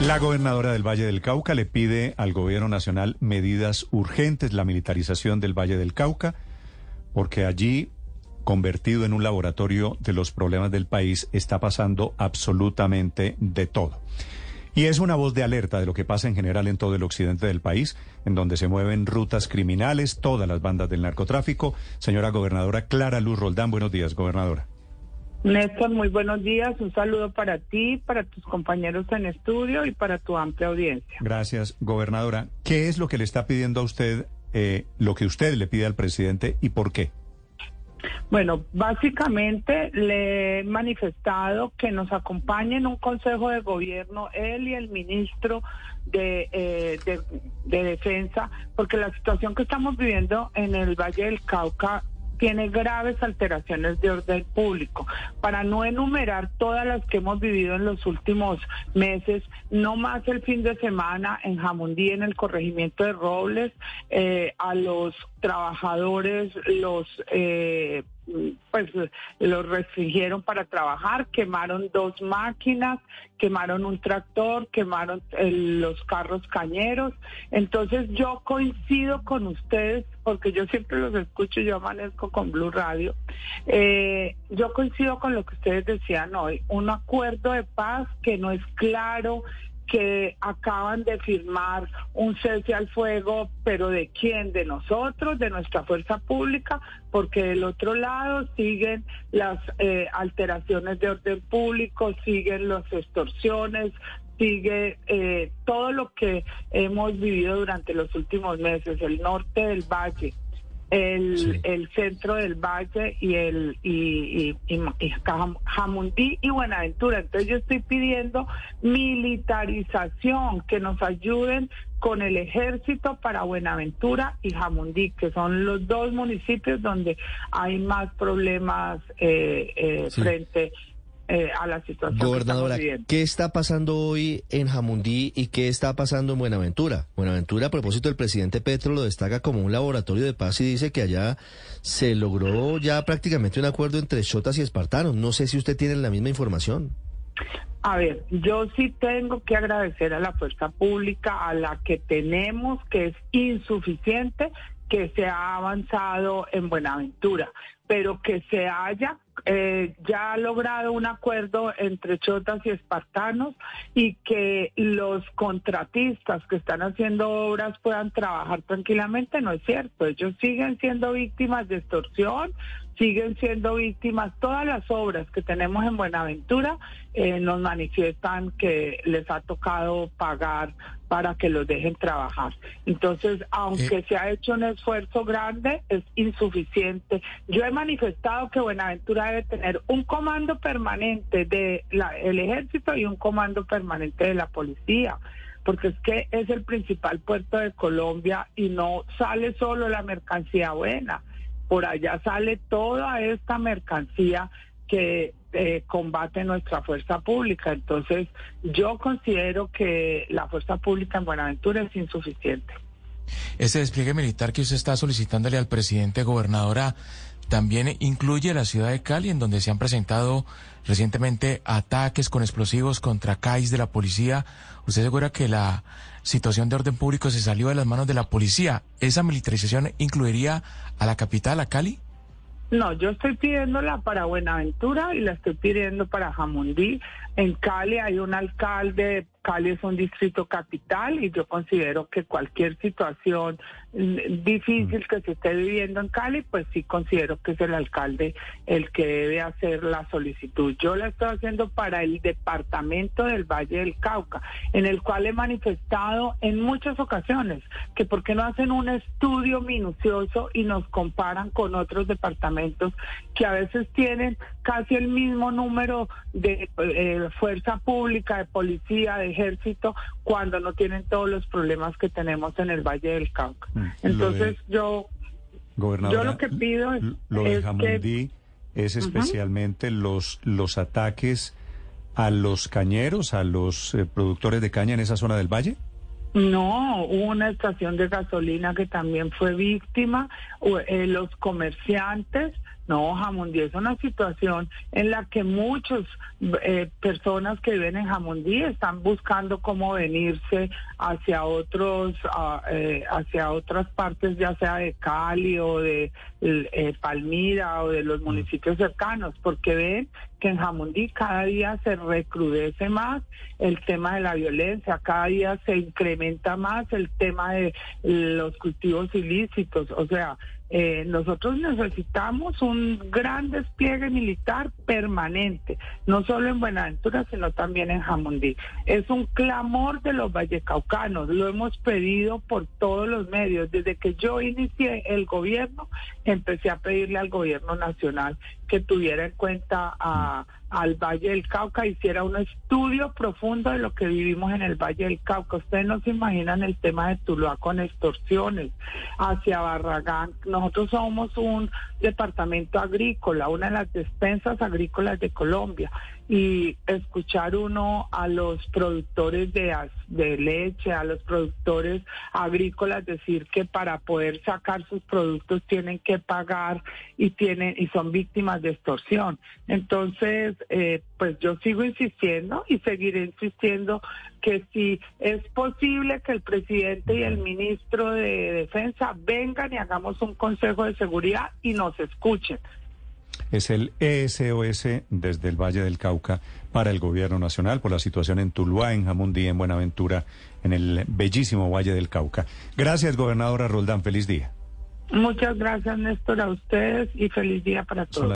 La gobernadora del Valle del Cauca le pide al gobierno nacional medidas urgentes, la militarización del Valle del Cauca, porque allí, convertido en un laboratorio de los problemas del país, está pasando absolutamente de todo. Y es una voz de alerta de lo que pasa en general en todo el occidente del país, en donde se mueven rutas criminales, todas las bandas del narcotráfico. Señora gobernadora Clara Luz Roldán, buenos días, gobernadora. Néstor, muy buenos días. Un saludo para ti, para tus compañeros en estudio y para tu amplia audiencia. Gracias, gobernadora. ¿Qué es lo que le está pidiendo a usted, eh, lo que usted le pide al presidente y por qué? Bueno, básicamente le he manifestado que nos acompañe en un consejo de gobierno él y el ministro de, eh, de, de Defensa, porque la situación que estamos viviendo en el Valle del Cauca tiene graves alteraciones de orden público. Para no enumerar todas las que hemos vivido en los últimos meses, no más el fin de semana en Jamundí, en el corregimiento de Robles, eh, a los trabajadores, los... Eh, pues los restringieron para trabajar, quemaron dos máquinas, quemaron un tractor, quemaron eh, los carros cañeros. Entonces yo coincido con ustedes, porque yo siempre los escucho, yo amanezco con Blue Radio, eh, yo coincido con lo que ustedes decían hoy, un acuerdo de paz que no es claro, que acaban de firmar un cese al fuego, pero ¿de quién? De nosotros, de nuestra fuerza pública, porque del otro lado siguen las eh, alteraciones de orden público, siguen las extorsiones, sigue eh, todo lo que hemos vivido durante los últimos meses, el norte del valle el, el centro del valle y el y, y, Jamundí y Buenaventura. Entonces yo estoy pidiendo militarización, que nos ayuden con el ejército para Buenaventura y Jamundí, que son los dos municipios donde hay más problemas eh, eh, frente eh, a la situación. Gobernadora, ¿qué está pasando hoy en Jamundí y qué está pasando en Buenaventura? Buenaventura, a propósito, el presidente Petro lo destaca como un laboratorio de paz y dice que allá se logró ya prácticamente un acuerdo entre chotas y espartanos. No sé si usted tiene la misma información. A ver, yo sí tengo que agradecer a la fuerza pública, a la que tenemos, que es insuficiente, que se ha avanzado en Buenaventura, pero que se haya eh, ya logrado un acuerdo entre chotas y espartanos y que los contratistas que están haciendo obras puedan trabajar tranquilamente, no es cierto. Ellos siguen siendo víctimas de extorsión, siguen siendo víctimas. Todas las obras que tenemos en Buenaventura eh, nos manifiestan que les ha tocado pagar para que los dejen trabajar. Entonces, aunque eh. se ha hecho un esfuerzo grande, es insuficiente. Yo he manifestado que Buenaventura debe tener un comando permanente del ejército y un comando permanente de la policía porque es que es el principal puerto de Colombia y no sale solo la mercancía buena, por allá sale toda esta mercancía que eh, combate nuestra fuerza pública. Entonces, yo considero que la fuerza pública en Buenaventura es insuficiente. Ese despliegue militar que usted está solicitándole al presidente gobernadora también incluye la ciudad de Cali, en donde se han presentado recientemente ataques con explosivos contra CAIS de la policía. ¿Usted asegura que la situación de orden público se salió de las manos de la policía. ¿Esa militarización incluiría a la capital, a Cali? No, yo estoy pidiéndola para Buenaventura y la estoy pidiendo para Jamundí. En Cali hay un alcalde Cali es un distrito capital y yo considero que cualquier situación mm, difícil que se esté viviendo en Cali, pues sí considero que es el alcalde el que debe hacer la solicitud. Yo la estoy haciendo para el departamento del Valle del Cauca, en el cual he manifestado en muchas ocasiones que por qué no hacen un estudio minucioso y nos comparan con otros departamentos que a veces tienen casi el mismo número de eh, fuerza pública, de policía, de ejército cuando no tienen todos los problemas que tenemos en el Valle del Cauca. Mm, Entonces yo, yo lo que pido es, lo de Jamundí es especialmente los los ataques a los cañeros, a los eh, productores de caña en esa zona del valle. No, hubo una estación de gasolina que también fue víctima, eh, los comerciantes No, Jamundí es una situación en la que muchas eh, personas que viven en Jamundí están buscando cómo venirse hacia otros, eh, hacia otras partes, ya sea de Cali o de eh, Palmira o de los municipios cercanos, porque ven que en Jamundí cada día se recrudece más el tema de la violencia, cada día se incrementa más el tema de los cultivos ilícitos, o sea, eh, nosotros necesitamos un gran despliegue militar permanente, no solo en Buenaventura, sino también en Jamundí. Es un clamor de los vallecaucanos, lo hemos pedido por todos los medios. Desde que yo inicié el gobierno, empecé a pedirle al gobierno nacional que tuviera en cuenta al Valle del Cauca, hiciera un estudio profundo de lo que vivimos en el Valle del Cauca. Ustedes no se imaginan el tema de Tuluá con extorsiones hacia Barragán. Nosotros somos un departamento agrícola, una de las despensas agrícolas de Colombia y escuchar uno a los productores de, de leche, a los productores agrícolas decir que para poder sacar sus productos tienen que pagar y tienen y son víctimas de extorsión. Entonces, eh, pues yo sigo insistiendo y seguiré insistiendo que si es posible que el presidente y el ministro de Defensa vengan y hagamos un consejo de seguridad y nos escuchen es el ESOS desde el Valle del Cauca para el Gobierno Nacional por la situación en Tuluá, en Jamundí, en Buenaventura, en el bellísimo Valle del Cauca. Gracias, gobernadora Roldán. Feliz día. Muchas gracias, Néstor, a ustedes y feliz día para todos.